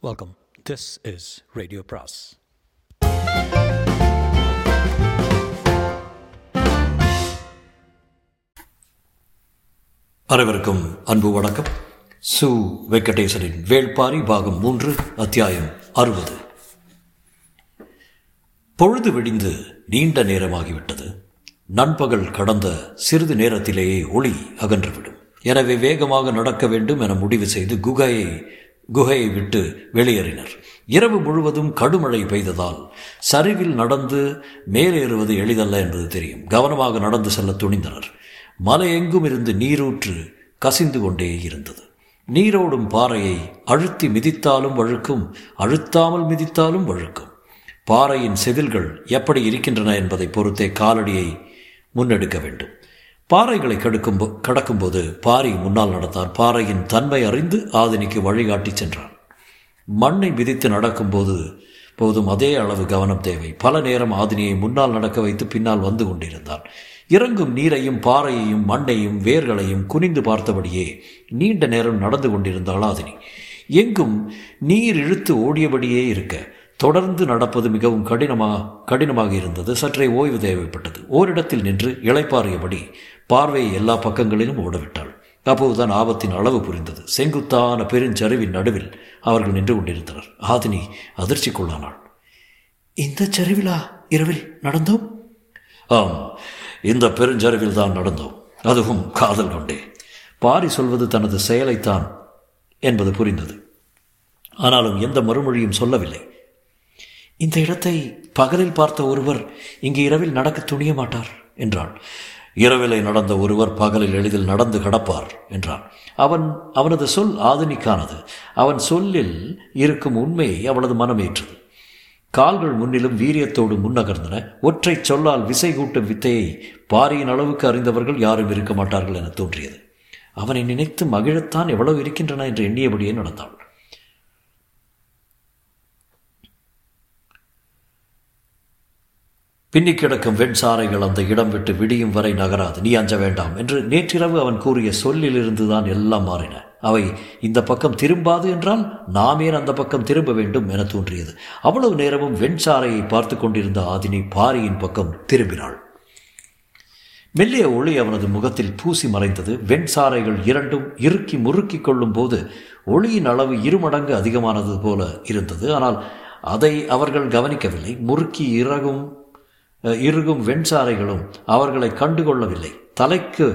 Welcome this is radio பிராஸ் அனைவருக்கும் அன்பு வணக்கம். சு வெங்கடேசனின் வேள்பாரி பாகம் மூன்று அத்தியாயம் அறுபது. பொழுது விடிந்து நீண்ட நேரமாகிவிட்டது. நண்பகல் கடந்த சிறிது நேரத்திலேயே ஒளி அகன்றுவிடும். எனவே வேகமாக நடக்க வேண்டும் என முடிவு செய்து குகையை குகையை விட்டு வெளியேறினர். இரவு முழுவதும் கடுமழை பெய்ததால் சரிவில் நடந்து மேலேறுவது எளிதல்ல என்பது தெரியும். கவனமாக நடந்து செல்ல துணிந்தனர். மலை எங்கும் இருந்து நீரூற்று கசிந்து கொண்டே இருந்தது. நீரோடும் பாறையை அழுத்தி மிதித்தாலும் வழுக்கும் அழுத்தாமல் மிதித்தாலும் வழுக்கும். பாறையின் செதில்கள் எப்படி இருக்கின்றன என்பதை பொறுத்தே காலடியை முன்னெடுக்க வேண்டும். பாறைகளை கடுக்கும் கடக்கும்போது பாரி முன்னால் நடந்தான். பாறையின் தன்மை அறிந்து ஆதினிக்கு வழிகாட்டி சென்றான். மண்ணை மிதித்து நடக்கும்போது போதும் அதே அளவு கவனம் தேவை. பல நேரம் ஆதினியை முன்னால் நடக்க வைத்து பின்னால் வந்து கொண்டிருந்தான். இறங்கும் நீரையும் பாறையையும் மண்ணையும் வேர்களையும் குனிந்து பார்த்தபடியே நீண்ட நேரம் நடந்து கொண்டிருந்தாள் ஆதினி. எங்கும் நீர் இழுத்து ஓடியபடியே இருக்க தொடர்ந்து நடப்பது மிகவும் கடினமா கடினமாக இருந்தது. சற்றே ஓய்வு தேவைப்பட்டது. ஓரிடத்தில் நின்று இளைப்பாறியபடி பார்வையை எல்லா பக்கங்களிலும் ஓடவிட்டாள். அப்போதுதான் ஆபத்தின் அளவு புரிந்தது. செங்குத்தான பெருஞ்சரிவின் நடுவில் அவர்கள் நின்று கொண்டிருந்தனர். ஆதினி அதிர்ச்சிக்குள்ளானாள். இந்த சரிவிலா இரவில் நடந்தோம்? ஆம் இந்த பெருஞ்சரிவில் தான் நடந்தோம். அதுவும் காதல் கொண்டே. பாரி சொல்வது தனது செயலைத்தான் என்பது புரிந்தது. ஆனாலும் எந்த மறுமொழியும் சொல்லவில்லை. இந்த இடத்தை பகலில் பார்த்த ஒருவர் இங்கு இரவில் நடக்க துணிய மாட்டார் என்றாள். இரவிலை நடந்த ஒருவர் பகலில் எளிதில் நடந்து கடப்பார் என்றான். அவன் அவனது சொல் ஆதினிக்கானது. அவன் சொல்லில் இருக்கும் உண்மையை அவனது மனம் ஏற்றது கால்கள் முன்னிலும் வீரியத்தோடு முன்னகர்ந்தன. ஒற்றை சொல்லால் விசை கூட்டும் வித்தையை பாரியின் அளவுக்கு அறிந்தவர்கள் யாரும் இருக்க மாட்டார்கள் என தோன்றியது. அவனை நினைத்து மகிழத்தான் எவ்வளவு இருக்கின்றன என்று எண்ணியபடியே நடந்தாள். பின்னி கிடக்கும் வெண் சாரைகள் அந்த இடம் விட்டு விடியும் வரை நகராது. நீ அஞ்ச வேண்டாம் என்று நேற்றிரவு அவன் கூறிய சொல்லிலிருந்து தான் எல்லாம் மாறின. அவை இந்த பக்கம் திரும்பாது என்றால் நாம் ஏன் அந்த பக்கம் திரும்ப வேண்டும் என தோன்றியது. அவ்வளவு நேரமும் வெண்சாரையை பார்த்து கொண்டிருந்த ஆதினி பாரியின் பக்கம் திரும்பினாள். மெல்லிய ஒளி அவனது முகத்தில் பூசி மறைந்தது. வெண்சாரைகள் இரண்டும் இறுக்கி முறுக்கி கொள்ளும் போது ஒளியின் அளவு இருமடங்கு அதிகமானது போல இருந்தது. ஆனால் அதை அவர்கள் கவனிக்கவில்லை. முறுக்கி இறகும் இறுகும் வெண்சாரைகளும் அவர்களை கண்டுகொள்ளவில்லை. தலைக்கு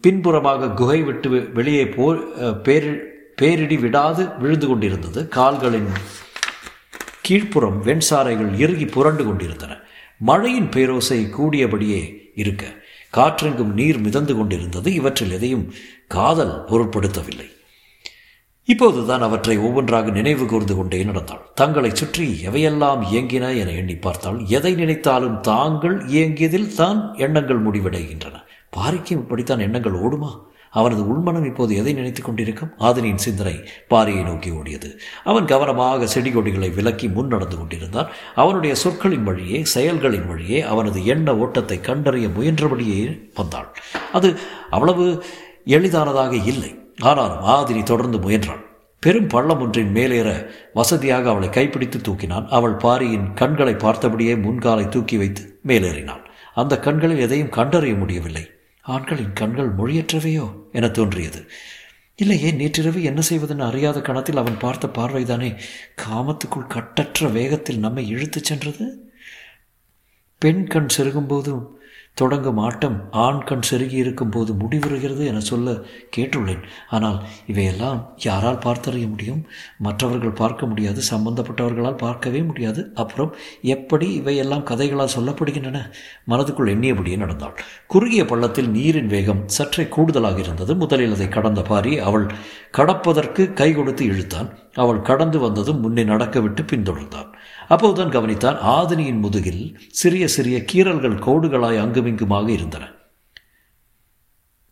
பின்புறமாக குகை விட்டு வெளியே போ பேரி பேரிடி விடாது விழுந்து கொண்டிருந்தது. கால்களின் கீழ்ப்புறம் வெண்சாரைகள் இறுகி புரண்டு கொண்டிருந்தன. மழையின் பேரோசை கூடியபடியே இருக்க. காற்றெங்கும் நீர் மிதந்து கொண்டிருந்தது. இவற்றில் எதையும் காதல் பொருட்படுத்தவில்லை. இப்போதுதான் அவற்றை ஒவ்வொன்றாக நினைவு கூர்ந்து கொண்டே நடந்தாள். தங்களை சுற்றி எவையெல்லாம் இயங்கின என எண்ணி பார்த்தால் எதை நினைத்தாலும் தாங்கள் இயங்கியதில் தான் எண்ணங்கள் முடிவடைகின்றன. பாரிக்கும் இப்படித்தான் எண்ணங்கள் ஓடுமா? அவனது உள்மனம் இப்போது எதை நினைத்துக் கொண்டிருக்கும்? ஆதினியின் சிந்தனை பாரியை நோக்கி ஓடியது. அவன் கவனமாக செடி கொடிகளை விலக்கி முன் நடந்து கொண்டிருந்தான். அவனுடைய சொற்களின் வழியே செயல்களின் வழியே அவனது எண்ண ஓட்டத்தை கண்டறிய முயன்றபடியே வந்தாள். அது அவ்வளவு எளிதானதாக இல்லை. ஆனாலும் ஆதினி தொடர்ந்து முயன்றாள் பெரும் பள்ளம் ஒன்றின் மேலேற வசதியாக அவளை கைப்பிடித்து தூக்கினான். அவள் பாரியின் கண்களை பார்த்தபடியே முன்காலை தூக்கி வைத்து மேலேறினாள். அந்த கண்களில் எதையும் கண்டறிய முடியவில்லை. ஆண்களின் கண்கள் மொழியற்றவையோ என தோன்றியது. இல்லையே நேற்றிரவு என்ன செய்வதென்னு அறியாத கணத்தில் அவன் பார்த்த பார்வைதானே காமத்துக்குள் கட்டற்ற வேகத்தில் நம்மை இழுத்துச் சென்றது? பெண் கண் செருகும்போதும் தொடங்கும் ஆட்டம் ஆண் கண் செருகி இருக்கும் போது முடிவுறுகிறது என சொல்ல கேட்டுள்ளேன். ஆனால் இவையெல்லாம் யாரால் பார்த்தறிய முடியும்? மற்றவர்கள் பார்க்க முடியாது. சம்பந்தப்பட்டவர்களால் பார்க்கவே முடியாது. அப்புறம் எப்படி இவையெல்லாம் கதைகளால் சொல்லப்படுகின்றன? மனதுக்குள் எண்ணியபடியே நடந்தாள். குறுகிய பள்ளத்தில் நீரின் வேகம் சற்றே கூடுதலாக இருந்தது. முதலில் அதை கடந்த பாரி அவள் கடப்பதற்கு கை கொடுத்து இழுத்தான். அவள் கடந்து வந்ததும் முன்னே நடக்கவிட்டு பின்தொடர்ந்தான். அப்போதுதான் கவனித்தான் ஆதினியின் முதுகில் சிறிய சிறிய கீறல்கள் கோடுகளாய் அங்குமிங்குமாக இருந்தன.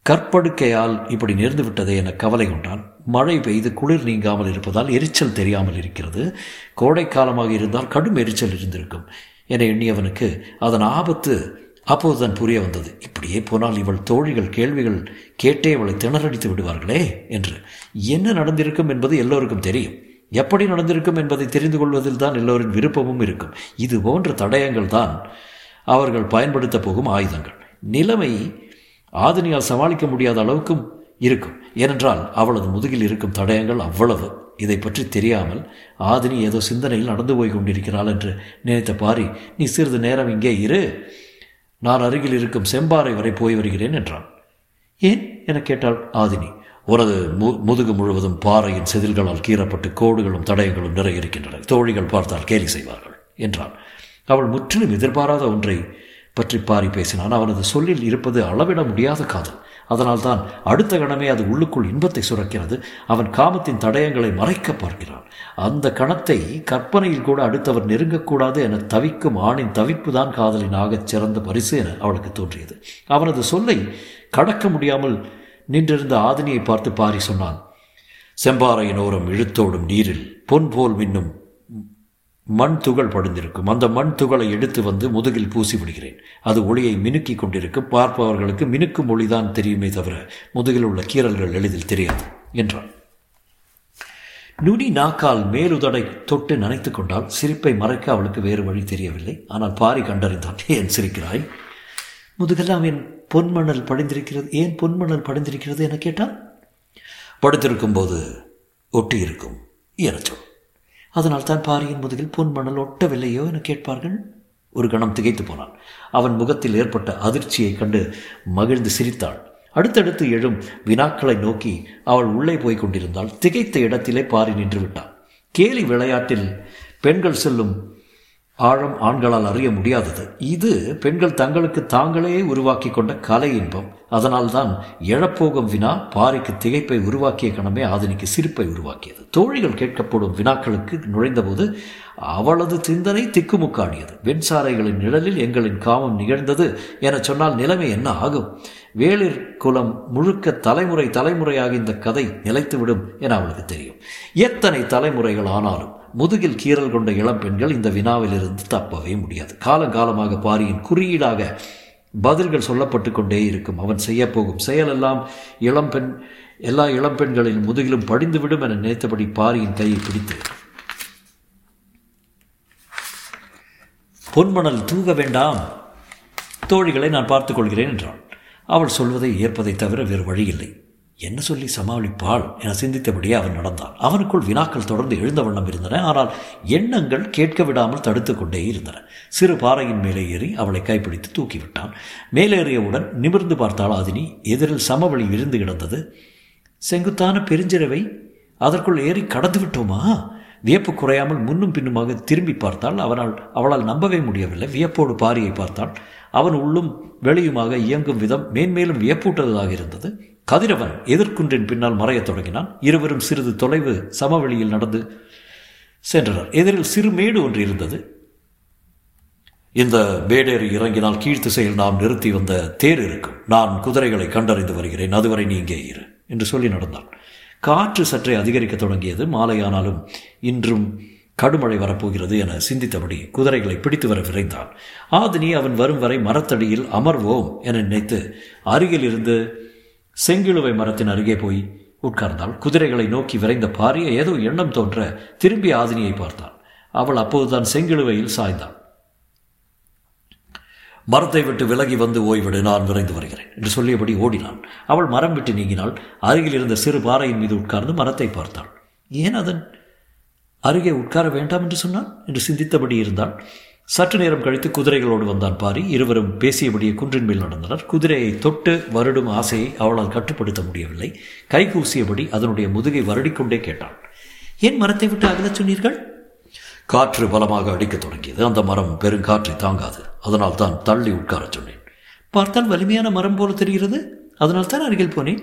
கற்படுக்கையால் இப்படி நேர்ந்து விட்டதே என கவலை கொண்டான். மழை பெய்து குளிர் நீங்காமல் இருப்பதால் எரிச்சல் தெரியாமல் இருக்கிறது. கோடைக்காலமாக இருந்தால் கடும் எரிச்சல் இருந்திருக்கும். என எண்ணியவனுக்கு அதன் ஆபத்து அப்போதுதான் புரிய வந்தது. இப்படியே போனால் இவள் தோழிகள் கேள்விகள் கேட்டே அவளை திணறடித்து விடுவார்களே என்று. என்ன நடந்திருக்கும் என்பது எல்லோருக்கும் தெரியும். எப்படி நடந்திருக்கும் என்பதை தெரிந்து கொள்வதில் தான் எல்லோரின் விருப்பமும் இருக்கும். இது போன்ற தடயங்கள் தான் அவர்கள் பயன்படுத்த போகும் ஆயுதங்கள். நிலைமை ஆதினியால் சமாளிக்க முடியாத அளவுக்கும் இருக்கும். ஏனென்றால் அவளது முதுகில் இருக்கும் தடயங்கள் அவ்வளவு. இதை பற்றி தெரியாமல் ஆதினி ஏதோ சிந்தனையில் நடந்து போய் கொண்டிருக்கிறாள் என்று நினைத்த பாரி நீ சிறிது நேரம் இங்கே இரு. நான் அருகில் இருக்கும் செம்பாறை வரை போய் வருகிறேன் என்றான். ஏன்? என கேட்டாள் ஆதினி. உனது மு முதுகு முழுவதும் பாறையின் செதில்களால் கீறப்பட்டு கோடுகளும் தடயங்களும் நிறைய இருக்கின்றன. தோழிகள் பார்த்தால் கேலி செய்வார்கள் என்றான். அவள் முற்றிலும் எதிர்பாராத ஒன்றை பற்றி பாரி பேசினான். அவனது சொல்லில் இருப்பது அளவிட முடியாத காதல். அதனால்தான் அடுத்த கணமே அது உள்ளுக்குள் இன்பத்தை சுரக்கிறது. அவன் காமத்தின் தடயங்களை மறைக்க பார்க்கிறான். அந்த கணத்தை கற்பனையில் கூட அடுத்தவர் நெருங்கக்கூடாது என தவிக்கும் ஆணின் தவிப்பு தான் காதலின் ஆகச் சிறந்த பரிசு என அவளுக்கு தோன்றியது. அவனது சொல்லை கடக்க முடியாமல் நின்றிருந்த ஆதினியை பார்த்து பாரி சொன்னான் செம்பாறையின் ஓரம் இழுத்தோடும் நீரில் பொன் போல் மின்னும் மண் துகள் படிந்திருக்கும். அந்த மண் துகளை எடுத்து வந்து முதுகில் பூசி விடுகிறேன். அது ஒளியை மினுக்கிக் கொண்டிருக்கும். பார்ப்பவர்களுக்கு மினுக்கும் ஒளிதான் தெரியுமே தவிர முதுகில் உள்ள கீறல்கள் எளிதில் தெரியாது என்றான் நுனி நாக்கால் மேலுதடை தொட்டு நினைத்து கொண்டால் சிரிப்பை மறைக்க அவளுக்கு வேறு வழி தெரியவில்லை. ஆனால் பாரி கண்டறிந்தான் ஏன் சிரிக்கிறாய்? முதுகெல்லாம் என் பொன்மணல் படிந்திருக்கிறது. ஏன் பொன்மணல் படிந்திருக்கிறது? என கேட்டான் படுத்திருக்கும் போது ஒட்டி இருக்கும் என சொல். அதனால் தான் பாரியின் முதுகில் பூன்மணல் ஒட்டவில்லையோ என கேட்பார்கள். ஒரு கணம் திகைத்து போனான். அவன் முகத்தில் ஏற்பட்ட அதிர்ச்சியைக் கண்டு மகிழ்ந்து சிரித்தாள். அடுத்தடுத்து எழும் வினாக்களை நோக்கி அவள் உள்ளே போய் கொண்டிருந்தால் திகைத்த இடத்திலே பாரி நின்று விட்டான் கேலி விளையாட்டில் பெண்கள் செல்லும் ஆழம் ஆண்களால் அறிய முடியாதது. இது பெண்கள் தங்களுக்கு தாங்களே உருவாக்கி கொண்ட கலை இன்பம். அதனால்தான் எழப்போகும் வினா பாரிக்கு திகைப்பை உருவாக்கிய கணமே ஆதினிக்கு சிரிப்பை உருவாக்கியது. தோழிகள் கேட்கப்படும் வினாக்களுக்கு நுழைந்தபோது அவளது சிந்தனை திக்குமுக்காடியது. வெண்சாரைகளின் நிழலில் எங்களின் காமம் நிகழ்ந்தது என சொன்னால் நிலைமை என்ன ஆகும்? வேளிர் குலம் முழுக்க தலைமுறை தலைமுறையாக இந்த கதை நிலைத்துவிடும் என அவளுக்கு தெரியும். எத்தனை தலைமுறைகள் ஆனாலும் முதுகில் கீறல் கொண்ட இளம் பெண்கள் இந்த வினாவிலிருந்து தப்பவே முடியாது. காலங்காலமாக பாரியின் குறியீடாக பதில்கள் சொல்லப்பட்டு கொண்டே இருக்கும். அவன் செய்யப்போகும் செயலெல்லாம் இளம்பெண் எல்லா இளம்பெண்களின் முதுகிலும் படிந்துவிடும் என நினைத்தபடி பாரியின் கையை பிடித்து பொன்மணல் தூக வேண்டாம். தோழிகளை நான் பார்த்துக் கொள்கிறேன் என்றான். அவள் சொல்வதை ஏற்பதை தவிர வேறு வழியில்லை. என்ன சொல்லி சமாளிப்பாள் என சிந்தித்தபடியே அவன் நடந்தான். அவனுக்குள் வினாக்கள் தொடர்ந்து எழுந்த வண்ணம் இருந்தன. ஆனால் எண்ணங்கள் கேட்க விடாமல் தடுத்து கொண்டே இருந்தன. சிறு பாறையின் மேலே ஏறி அவளை கைப்பிடித்து தூக்கிவிட்டான். மேலேறியவுடன் நிமிர்ந்து பார்த்தாள் ஆதினி. எதிரில் சமவெளி விருந்து கிடந்தது. செங்குத்தான பெருஞ்சிரவை அதற்குள் ஏறி கடந்து விட்டோமா? வியப்பு குறையாமல் முன்னும் பின்னுமாக திரும்பி பார்த்தாள். அவனால் அவளால் நம்பவே முடியவில்லை. வியப்போடு பாரியை பார்த்தாள். அவன் உள்ளும் வெளியுமாக இயங்கும் விதம் மேன்மேலும் வியப்பூட்டுவதாக இருந்தது. கதிரவன் எதிர்குன்றின் பின்னால் மறையத் தொடங்கினான். இருவரும் சிறிது தொலைவு சமவெளியில் நடந்து சென்றனர். எதிரில் சிறு மேடு ஒன்று இருந்தது. இந்த மேடேறி இறங்கினால் கீழ்த்திசையில் நாம் நிறுத்தி வந்த தேர் இருக்கும். நான் குதிரைகளை கண்டறிந்து வருகிறேன். அதுவரை நீ இங்கே இரு என்று சொல்லி நடந்தான். காற்று சற்றே அதிகரிக்க தொடங்கியது. மாலையானாலும் இன்றும் கடுமழை வரப்போகிறது என சிந்தித்தபடி குதிரைகளை பிடித்து வர விரைந்தான். ஆதினி அவன் வரும் வரை மரத்தடியில் அமர்வோம் என நினைத்து அருகில் இருந்து செங்கிழுவை மரத்தின் அருகே போய் உட்கார்ந்தாள். குதிரைகளை நோக்கி விரைந்த பாரிய ஏதோ எண்ணம் தோன்ற திரும்பி ஆதினியை பார்த்தான். அவள் அப்போதுதான் செங்கிழுவையில் சாய்ந்தாள் மரத்தை விட்டு விலகி வந்து ஓய்விடு நான் விரைந்து வருகிறேன் என்று சொல்லியபடி ஓடினான். அவள் மரம் விட்டு நீங்கினாள். அருகில் இருந்த சிறு பாறையின் மீது உட்கார்ந்து மரத்தை பார்த்தாள். ஏன் அதன் அருகே உட்கார வேண்டாம் என்று சொன்னான் என்று சிந்தித்தபடி இருந்தான். சற்று நேரம் கழித்து குதிரைகளோடு வந்தான் பாரி. இருவரும் பேசியபடியே குன்றின் மேல் நடந்தனர். குதிரையை தொட்டு வருடும் ஆசையை அவளால் கட்டுப்படுத்த முடியவில்லை. கைகூசியபடி அதனுடைய முதுகை வருடிக்கொண்டே கேட்டான். ஏன் மரத்தை விட்டு அகலச் சொன்னீர்கள்? காற்று பலமாக அடிக்கத் தொடங்கியது. அந்த மரம் பெருங்காற்றை தாங்காது. அதனால் தான் தள்ளி உட்காரச் சொன்னேன். பார்த்தால் வலிமையான மரம் போல தெரிகிறது. அதனால் தான் அருகில் போனேன்.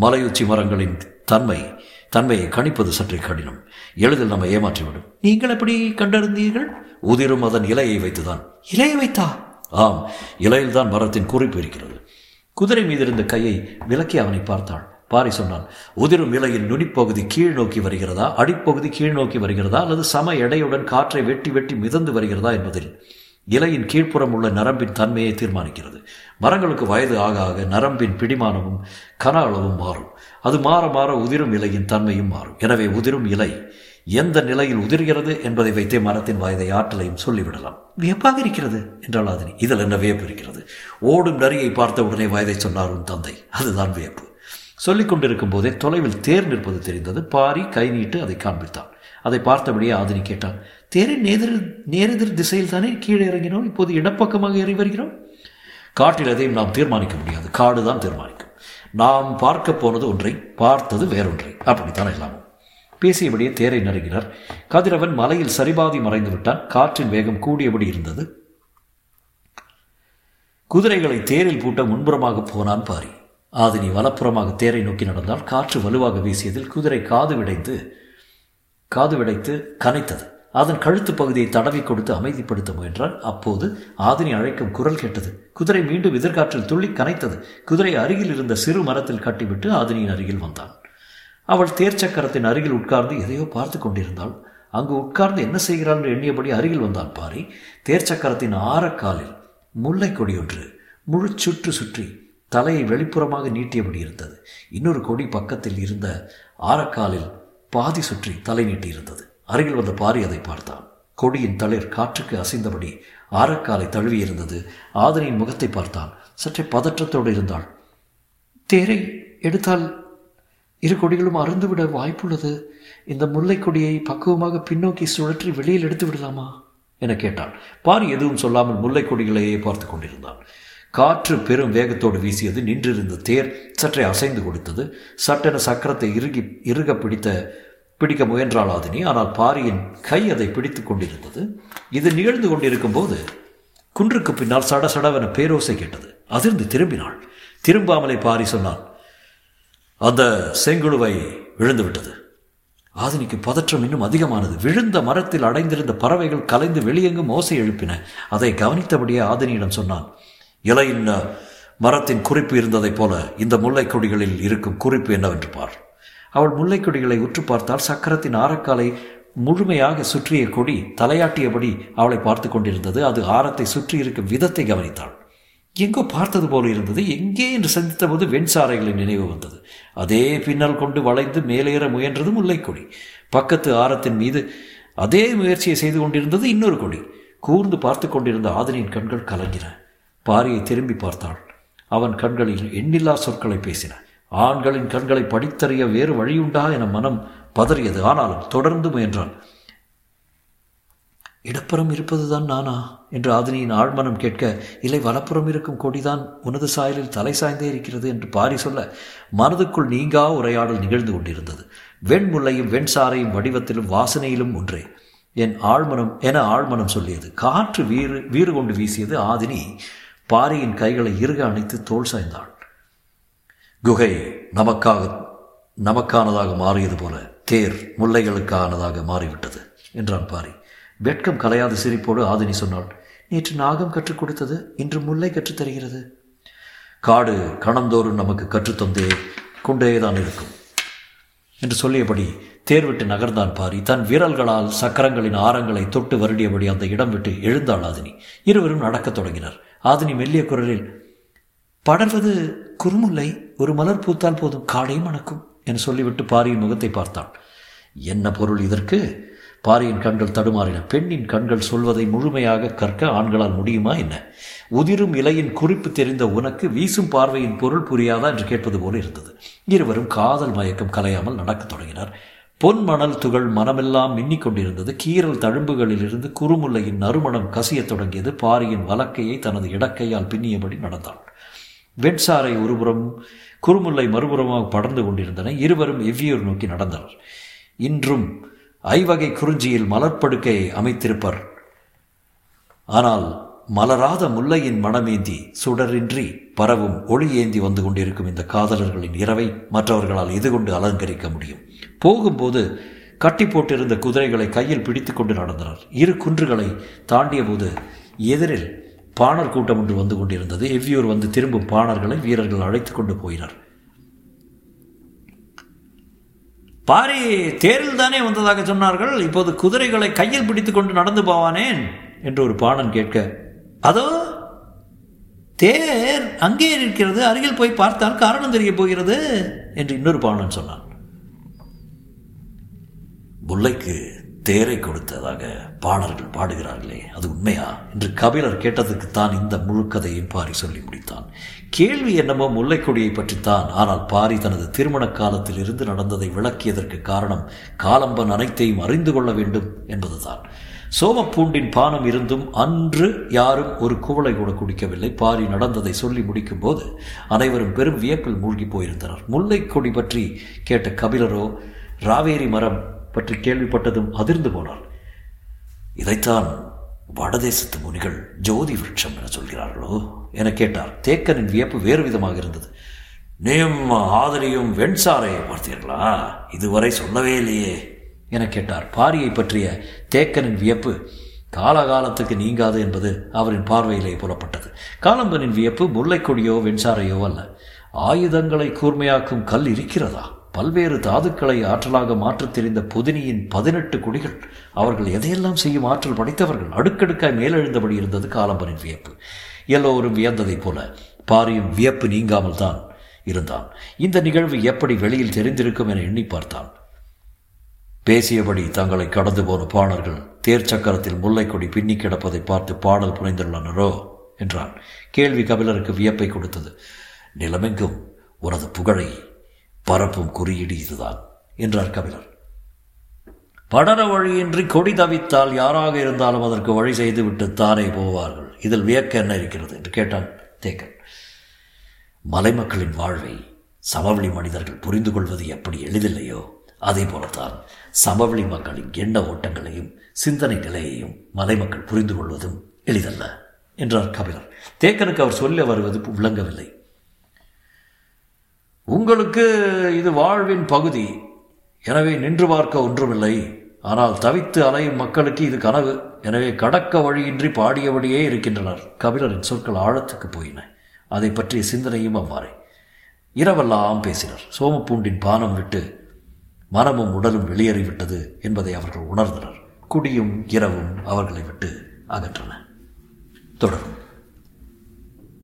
மலையுச்சி மரங்களின் தன்மை தன்மையை கணிப்பது சற்றே கடினம். எளிதில் நம்ம ஏமாற்றிவிடும். நீங்கள் எப்படி கண்டறிந்தீர்கள்? உதிரும் அதன் இலையை வைத்துதான். இலையை வைத்தா? ஆம் இலையில்தான் மரத்தின் குறிப்பு இருக்கிறது. குதிரை மீதிருந்த கையை விலக்கி அவனை பார்த்தாள். பாரி சொன்னான் உதிரும் இலையின் நுனிப்பகுதி கீழ் நோக்கி வருகிறதா? அடிப்பகுதி கீழ் நோக்கி வருகிறதா? அல்லது சம எடையுடன் காற்றை வெட்டி வெட்டி மிதந்து வருகிறதா என்பதில்? இலையின் கீழ்ப்புறம் உள்ள நரம்பின் தன்மையை தீர்மானிக்கிறது. மரங்களுக்கு வயது ஆக ஆக நரம்பின் பிடிமானமும் கன அளவும் மாறும். அது மாற மாற உதிரும் இலையின் தன்மையும் மாறும். எனவே உதிரும் இலை எந்த நிலையில் உதிர்கிறது என்பதை வைத்தே மரத்தின் வயதை ஆற்றலையும் சொல்லிவிடலாம். வியப்பாக இருக்கிறது என்றால் ஆதினி. இதில் என்ன வியப்பு இருக்கிறது? ஓடும் நரியை பார்த்த உடனே வயதை சொன்னார் உன் தந்தை. அதுதான் வியப்பு. சொல்லிக் கொண்டிருக்கும் போதே தொலைவில் தேர் நிற்பது தெரிந்தது. பாரி கை நீட்டு அதை காண்பித்தான். அதை பார்த்தபடியே ஆதினி கேட்டான் தேரின் நேரெதிர் நேரெதிர் திசையில் தானே கீழே இறங்கினோம் இப்போது இடப்பக்கமாக ஏறி வருகிறோம்? காட்டில் எதையும் நாம் தீர்மானிக்க முடியாது காடு தான் தீர்மானிக்கும். நாம் பார்க்க போனது ஒன்றை பார்த்தது வேறொன்றை அப்படித்தான் எல்லாமும் பேசியபடியே தேரை நெருங்கினர். கதிரவன் மலையில் சரிபாதி மறைந்து விட்டான் காற்றின் வேகம் கூடியபடி இருந்தது. குதிரைகளை தேரில் பூட்ட முன்புறமாக போனான் பாரி. ஆதினி வலப்புறமாக தேரை நோக்கி நடந்தால் காற்று வலுவாக வீசியதில் குதிரை காது விடைந்து காது விடைத்து கனைத்தது. அதன் கழுத்து பகுதியை தடவி கொடுத்து அமைதிப்படுத்த முயன்றார். அப்போது ஆதினி அழைக்கும் குரல் கேட்டது. குதிரை மீண்டும் எதிர்காற்றில் துள்ளி கனைத்தது. குதிரை அருகில் இருந்த சிறு மரத்தில் கட்டிவிட்டு ஆதினியின் அருகில் வந்தான். அவள் தேர்ச்சக்கரத்தின் அருகில் உட்கார்ந்து எதையோ பார்த்து கொண்டிருந்தாள். அங்கு உட்கார்ந்து என்ன செய்கிறாள் என்று எண்ணியபடி அருகில் வந்தான் பாரி. தேர்ச்சக்கரத்தின் ஆரக்காலில் முல்லை கொடி ஒன்று முழு சுற்று சுற்றி தலையை வெளிப்புறமாக நீட்டியபடி இருந்தது. இன்னொரு கொடி பக்கத்தில் இருந்த ஆரக்காலில் பாதி சுற்றி தலை நீட்டியிருந்தது. அருகில் வந்த பாரி அதை பார்த்தான். கொடியின் தளிர் காற்றுக்கு அசைந்தபடி ஆரக்காலை தழுவியிருந்தது. ஆதனியின் முகத்தை பார்த்தான். சற்றே பதற்றத்தோடு இருந்தாள். தேரை எடுத்தால் இரு கொடிகளும் அருந்துவிட வாய்ப்புள்ளது. இந்த முல்லை கொடியை பக்குவமாக பின்னோக்கி சுழற்றி வெளியில் எடுத்து விடலாமா? என கேட்டான் பாரி எதுவும் சொல்லாமல் முல்லை கொடிகளையே பார்த்து கொண்டிருந்தான். காற்று பெரும் வேகத்தோடு வீசியது. நின்றிருந்த தேர் சற்றே அசைந்து கொடுத்தது. சட்டென சக்கரத்தை இறுகி இறுக பிடித்த பிடிக்க முயன்றாள் ஆதினி ஆனால் பாரியின் கை அதை பிடித்து கொண்டிருந்தது. இது நிகழ்ந்து கொண்டிருக்கும் போது குன்றுக்கு பின்னால் சட சடவென பேரோசை கேட்டது. அதிர்ந்து திரும்பினாள். திரும்பாமலே பாரி சொன்னான் அந்த செங்குழுவை விழுந்து விட்டது. ஆதினிக்கு பதற்றம் இன்னும் அதிகமானது. விழுந்த மரத்தில் அடைந்திருந்த பறவைகள் கலைந்து வெளியெங்கும் ஓசை எழுப்பின. அதை கவனித்தபடியே ஆதினியிடம் சொன்னான் இலையின் மரத்தின் குறிப்பு இருந்ததைப் போல இந்த முல்லை கொடிகளில் இருக்கும் குறிப்பு என்னவென்று பார். அவள் முல்லைக்கொடிகளை உற்று பார்த்தால் சக்கரத்தின் ஆரக்காலை முழுமையாக சுற்றிய கொடி தலையாட்டியபடி அவளை பார்த்து கொண்டிருந்தது. அது ஆரத்தை சுற்றி இருக்கும் விதத்தை கவனித்தாள். எங்கோ பார்த்தது போல இருந்தது. எங்கே என்று சந்தித்த போது வெண்சாரைகளின் நினைவு வந்தது. அதே பின்னல் கொண்டு வளைந்து மேலேற முயன்றது முல்லைக்கொடி. பக்கத்து ஆரத்தின் மீது அதே முயற்சியை செய்து கொண்டிருந்தது இன்னொரு கொடி. கூர்ந்து பார்த்து கொண்டிருந்த ஆதனின் கண்கள் கலங்கின. பாரியை திரும்பி பார்த்தாள். அவன் கண்களில் எண்ணில்லா சொற்களை பேசின. ஆண்களின் கண்களை படித்தறிய வேறு வழியுண்டா என மனம் பதறியது. ஆனாலும் தொடர்ந்து முயன்றான். இடப்புறம் இருப்பதுதான் நானா? என்று ஆதினியின் ஆழ்மனம் கேட்க இல்லை வலப்புறம் இருக்கும் கொடிதான் உனது சாயலில் தலை சாய்ந்தே இருக்கிறது என்று பாரி சொல்ல மனதுக்குள் நீங்கா உரையாடல் நிகழ்ந்து கொண்டிருந்தது. வெண்முல்லையும் வெண்சாரையும் வடிவத்திலும் வாசனையிலும் ஒன்றே. என் ஆழ்மனம் என ஆழ்மனம் சொல்லியது. காற்று வீறு வீறு கொண்டு வீசியது ஆதினி. பாரியின் கைகளை இறுக அணைத்து தோல் சாய்ந்தாள். குகை நமக்காக நமக்கானதாக மாறியது போல தேர் முல்லைகளுக்கானதாக மாறிவிட்டது என்றான் பாரி. வெட்கம் கலையாத சிரிப்போடு ஆதினி சொன்னாள் நேற்று நாகம் கற்றுக் கொடுத்தது இன்று முல்லை கற்றுத் தருகிறது. காடு கணந்தோறும் நமக்கு கற்றுத்தந்தே கொண்டேதான் இருக்கும். என்று சொல்லியபடி தேர் விட்டு நகர்ந்தான் பாரி. தன் வீரல்களால் சக்கரங்களின் ஆரங்களை தொட்டு வருடியபடி அந்த இடம் விட்டு எழுந்தாள் ஆதினி. இருவரும் நடக்கத் தொடங்கினர். ஆதினி மெல்லிய குரலில் படர்வது குறுமுல்லை ஒரு மலர் பூத்தால் போதும். காடே மணக்கும் என்று சொல்லிவிட்டு பாரியின் முகத்தை பார்த்தான் என்ன பொருள் இதற்கு? பாரியின் கண்கள் தடுமாறின. பெண்ணின் கண்கள் சொல்வதை முழுமையாக கற்க ஆண்களால் முடியுமா என்ன? உதிரும் இலையின் குறிப்பு தெரிந்த உனக்கு வீசும் பார்வையின் பொருள் புரியாதா என்று கேட்பது போல இருந்தது. இருவரும் காதல் மயக்கம் கலையாமல் நடக்கத் தொடங்கினர். பொன் மணல் துகள் மனமெல்லாம் மின்னிக் கொண்டிருந்தது. கீரல் தழும்புகளிலிருந்து குறுமுல்லையின் நறுமணம் கசியத் தொடங்கியது. பாரியின் வலக்கையை தனது இடக்கையால் பின்னியபடி நடந்தாள். வெட்சாரை ஒருபுறம் குறுமுல்லை மறுபுறமாக படர்ந்து கொண்டிருந்தன. இருவரும் எவ்வியூர் நோக்கி நடந்தனர். இன்றும் ஐவகை குறிஞ்சியில் மலர்ப்படுக்கையை அமைத்திருப்பர். ஆனால் மலராத முல்லையின் மனமேந்தி சுடரின்றி பரவும் ஒளி ஏந்தி வந்து கொண்டிருக்கும் இந்த காதலர்களின் இரவை மற்றவர்களால் இது கொண்டு அலங்கரிக்க முடியும். போகும்போது கட்டி போட்டிருந்த குதிரைகளை கையில் பிடித்து கொண்டு நடந்தனர். இரு குன்றுகளை தாண்டிய போது எதிரில் பாணர் கூட்டம் ஒன்று வந்து கொண்டிருந்தது. எவ்வியூர் வந்து திரும்பும் பாணர்களை வீரர்கள் அழைத்து கொண்டு போயினர். பாரி தேரில் தானே வந்ததாக சொன்னார்கள்? இப்போது குதிரைகளை கையில் பிடித்து கொண்டு நடந்து போவானேன்? என்று ஒரு பாணன் கேட்க அதோ தேர் அங்கே இருக்கிறது. அருகில் போய் பார்த்தால் காரணம் தெரிய போகிறது என்று இன்னொரு பாணன் சொன்னான். முல்லைக்கு தேரை கொடுத்ததாக பாடல்கள் பாடுகிறார்களே அது உண்மையா? என்று கபிலர் கேட்டதுக்கு தான் இந்த முழுக்கதையும் பாரி சொல்லி முடித்தான். கேள்வி என்னமோ முல்லைக்கொடியை பற்றித்தான் ஆனால் பாரி தனது திருமண காலத்தில் இருந்து நடந்ததை விளக்கியதற்கு காரணம் காலம்பன் அனைத்தையும் அறிந்து கொள்ள வேண்டும் என்பதுதான். சோமப்பூண்டின் பானம் இருந்தும் அன்று யாரும் ஒரு குவளை கூட குடிக்கவில்லை. பாரி நடந்ததை சொல்லி முடிக்கும் போது அனைவரும் பெரும் வியப்பில் மூழ்கி போயிருந்தனர். முல்லைக்கொடி பற்றி கேட்ட கபிலரோ ராவேரி மரம் பற்றி கேள்விப்பட்டதும் அதிர்ந்து போனார் இதைத்தான் வடதேசத்து முனிகள் ஜோதி விருட்சம் என சொல்கிறார்களோ என கேட்டார். தேக்கனின் வியப்பு வேறு விதமாக இருந்தது. நீயும் ஆதரியும் வெண்சாரையை பார்த்தீர்களா? இதுவரை சொல்லவே இல்லையே என கேட்டார். பாரியை பற்றிய தேக்கனின் வியப்பு காலகாலத்துக்கு நீங்காது என்பது அவரின் பார்வையிலே புலப்பட்டது. காலம்பனின் வியப்பு முல்லைக்கொடியோ வெண்சாரையோ அல்ல. ஆயுதங்களை கூர்மையாக்கும் கல் இருக்கிறதா? பல்வேறு தாதுக்களை ஆற்றலாக மாற்றத் தெரிந்த புதினியின் பதினெட்டு குடிகள். அவர்கள் எதையெல்லாம் செய்யும் ஆற்றல் படைத்தவர்கள்? அடுக்கடுக்காய் மேலெழுந்தபடி இருந்தது காலம்பரின் வியப்பு. எல்லோரும் வியந்ததைப் போல பாரியும் வியப்பு நீங்காமல் தான் இருந்தான். இந்த நிகழ்வு எப்படி வெளியில் தெரிந்திருக்கும் என எண்ணி பார்த்தான். பேசியபடி தங்களை கடந்து போன பாணர்கள் தேர் சக்கரத்தில் முல்லைக்கொடி பின்னி கிடப்பதை பார்த்து பாடல் புனைந்துள்ளனரோ? என்றான். கேள்வி கபிலருக்கு வியப்பை கொடுத்தது. நிலமெங்கும் உனது புகழை பரப்பும் குறியீடு இதுதான் என்றார் கபிலர். படர வழியின்றி கொடி தவித்தால் யாராக இருந்தாலும் அதற்கு வழி செய்துவிட்டு தானே போவார்கள். இதில் வியக்க என்ன இருக்கிறது? என்று கேட்டான் தேக்கன். மலைமக்களின் வாழ்வை சமவெளி மனிதர்கள் புரிந்து கொள்வது எப்படி எளிதில்லையோ? அதே போலத்தான் சமவெளி மக்களின் எண்ண ஓட்டங்களையும் சிந்தனை நிலையையும் மலைமக்கள் புரிந்து கொள்வதும் எளிதல்ல என்றார் கபிலர். தேக்கனுக்கு அவர் சொல்ல வருவது விளங்கவில்லை. உங்களுக்கு இது வாழ்வின் பகுதி. எனவே நின்று பார்க்க ஒன்றுமில்லை. ஆனால் தவித்து அலையும் மக்களுக்கு இது கனவு. எனவே கடக்க வழியின்றி பாடியபடியே இருக்கின்றனர். கபிலரின் சொற்கள் ஆழத்துக்கு போயின. அதை பற்றிய சிந்தனையும் அவ்வாறே. இரவெல்லாம் பேசினர். சோமப்பூண்டின் பானம் விட்டு மனமும் உடலும் வெளியேறிவிட்டது என்பதை அவர்கள் உணர்ந்தனர். குடியும் இரவும் அவர்களை விட்டு அகற்றன தொடரும்.